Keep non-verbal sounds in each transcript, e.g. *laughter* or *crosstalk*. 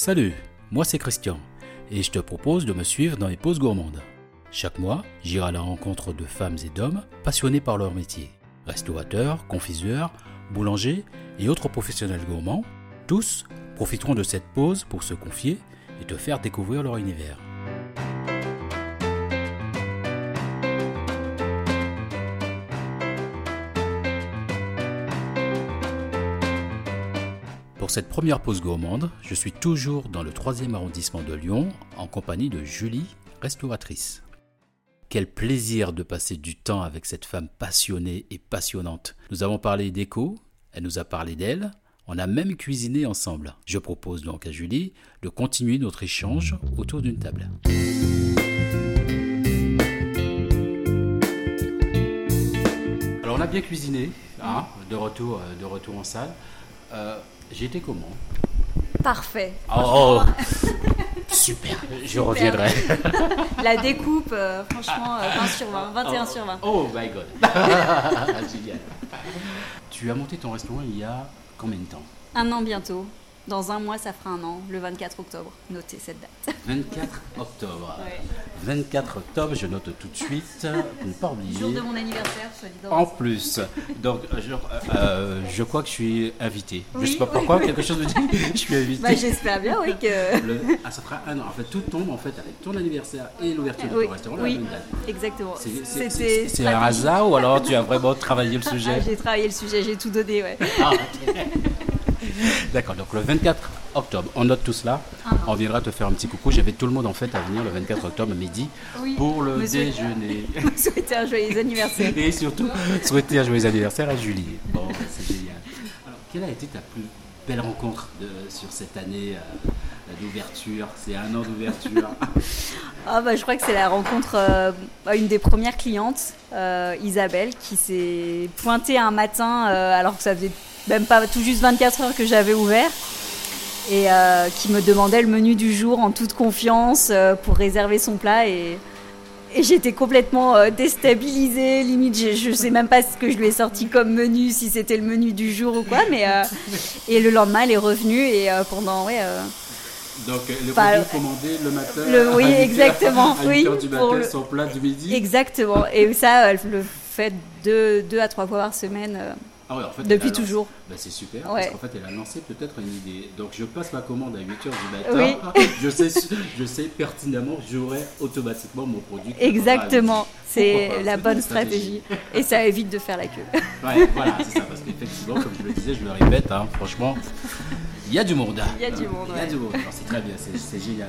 Salut, moi c'est Christian et je te propose de me suivre dans les pauses gourmandes. Chaque mois, j'irai à la rencontre de femmes et d'hommes passionnés par leur métier. Restaurateurs, confiseurs, boulangers et autres professionnels gourmands, tous profiteront de cette pause pour se confier et te faire découvrir leur univers. Pour cette première pause gourmande, je suis toujours dans le 3e arrondissement de Lyon en compagnie de Julie, restauratrice. Quel plaisir de passer du temps avec cette femme passionnée et passionnante. Nous avons parlé d'écho, elle nous a parlé d'elle, on a même cuisiné ensemble. Je propose donc à Julie de continuer notre échange autour d'une table. Alors on a bien cuisiné, hein, de, retour, euh, de retour en salle. Euh, Été comment Parfait. Oh, super, *laughs* je reviendrai. *laughs* La découpe, euh, franchement, euh, 20 sur 20, 21 sur 20. Oh my god. *laughs* Génial. Tu as monté ton restaurant il y a combien de temps? Un an bientôt. Dans un mois, ça fera un an, le 24 octobre. Notez cette date. *laughs* 24 octobre. Ouais. 24 octobre, je note tout de suite, pour ne pas oublier. Jour de mon anniversaire, soit dit dans En plus, donc euh, je, euh, je crois que je suis invité. je Oui, sais pas oui. pourquoi, quelque chose me dit que *laughs* je suis invité. Bah, J'espère bien, oui, que. *laughs* Le- ah, ça fera un an. En fait, tout tombe en fait avec ton anniversaire et l'ouverture de Oui, ton restaurant. oui, même date. exactement. C'est- un hasard ou alors tu as vraiment travaillé le Ah, sujet J'ai travaillé le sujet, j'ai tout donné, ouais. Ah. *laughs* D'accord, donc le 24 octobre, on note tout cela. Ah. On viendra te faire un petit coucou. J'avais tout le monde en fait à venir le 24 octobre midi Oui, pour le monsieur. déjeuner. *laughs* Vous souhaitez un joyeux anniversaire. Et surtout, souhaiter un joyeux anniversaire à Julie. Bon, c'est génial. Alors, quelle a été ta plus belle rencontre de- sur cette année euh, d'ouverture C'est un an d'ouverture. *laughs* Ah bah, je crois que c'est la rencontre, euh, une des premières clientes, euh, Isabelle, qui s'est pointée un matin, euh, alors que ça faisait même pas tout juste 24 heures que j'avais ouvert, et euh, qui me demandait le menu du jour en toute confiance pour réserver son plat. Et, et j'étais complètement déstabilisée, limite, je, je sais même pas ce que je lui ai sorti comme menu, si c'était le menu du jour ou quoi, mais... et le lendemain, elle est revenue, et pendant... Ouais, Donc, le Pas- revenu commandé le matin. Le- oui, à 8 heures- exactement, À 8 oui, du pour matin, le- son plat du midi. Exactement. Et ça, elle le fait deux, deux à trois fois par semaine euh, Ah ouais, en fait, depuis toujours. Bah, c'est super, Ouais. parce qu'en fait, elle a lancé peut-être une idée. Donc, je passe ma commande à 8h du matin. Oui. *laughs* Je, sais, je sais pertinemment que j'aurai automatiquement mon produit. Exactement. C'est la bonne stratégie. Et ça évite de faire la queue. *laughs* Ouais, voilà, c'est ça, parce qu'effectivement, comme je le disais, je le répète, hein, franchement, il y a du monde. Il y a du monde, Il y a ouais. du monde. C'est très bien, c'est c'est génial.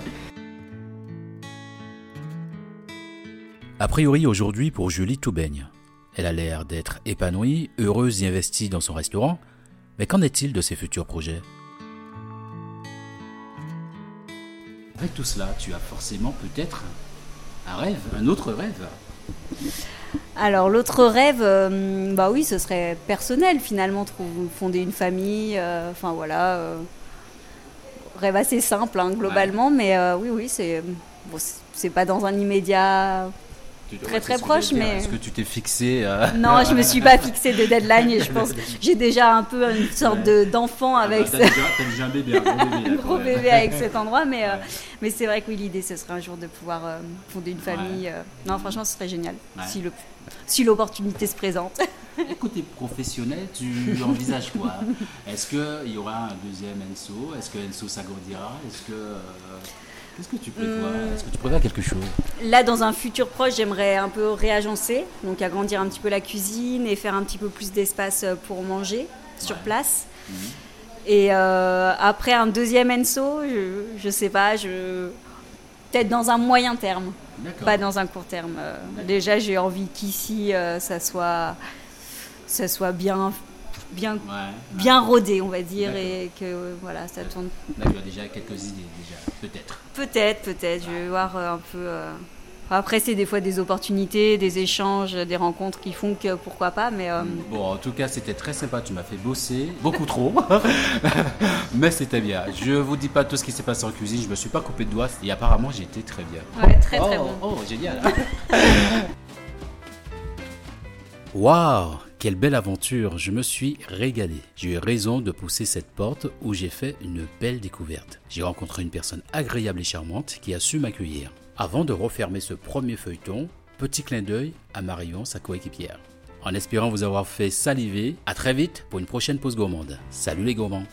A priori, aujourd'hui, pour Julie, tout baigne. Elle a l'air d'être épanouie, heureuse et investie dans son restaurant. Mais qu'en est-il de ses futurs projets? Avec tout cela, tu as forcément peut-être un rêve, un autre rêve. Alors l'autre rêve, euh, bah oui, ce serait personnel finalement, fonder une famille. euh, Enfin voilà, euh, rêve assez simple hein, globalement, mais euh, oui, oui, c'est bon, c'est- c'est pas dans un immédiat. Très, ouais, très ce proche, mais- Est-ce que tu t'es fixé Non, je me suis pas fixée de deadline et je pense que j'ai déjà un peu une sorte de- d'enfant avec Ah bah, ce- T'as déjà, t'as déjà un bébé, un *laughs* gros bébé. gros avec cet endroit, mais, euh, Ouais. mais c'est vrai que oui, l'idée ce serait un jour de pouvoir euh, fonder une famille. euh. Non, franchement, ce serait génial Ouais. si le si l'opportunité se présente. *laughs* Et côté professionnel, tu envisages quoi? Est-ce qu'il y aura un deuxième Enso? Est-ce que Enso s'agrandira Est-ce que. Qu'est-ce que tu prévois Hum. Est-ce que tu prévois quelque chose? Là, dans un futur proche, j'aimerais un peu réagencer, donc agrandir un petit peu la cuisine et faire un petit peu plus d'espace euh, pour manger sur Ouais. place. Mhm. Et euh, après un deuxième Enso, je, je sais pas, je peut-être dans un moyen terme. Pas dans un court terme. Euh, Déjà, j'ai envie qu'ici, euh, ça soit, ça soit bien, bien, Ouais. bien rodé, on va dire, et que euh, voilà, ça tourne. Là, tu as déjà quelques idées, déjà, peut-être. Peut-être, peut-être. Je vais voir euh, un peu. euh, Après, c'est des fois des opportunités, des échanges, des rencontres qui font que pourquoi pas, mais euh, Bon, en tout cas, c'était très sympa. Tu m'as fait bosser, beaucoup trop. Mais c'était bien. Je vous dis pas tout ce qui s'est passé en cuisine. Je me suis pas coupé de doigts. Et apparemment, été très bien. ouais, très très oh, bon. Oh, génial. *laughs* Waouh Quelle belle aventure, je me suis régalé. J'ai eu raison de pousser cette porte où j'ai fait une belle découverte. J'ai rencontré une personne agréable et charmante qui a su m'accueillir. Avant de refermer ce premier feuilleton, petit clin d'œil à Marion, sa coéquipière. En espérant vous avoir fait saliver, à très vite pour une prochaine pause gourmande. Salut les gourmands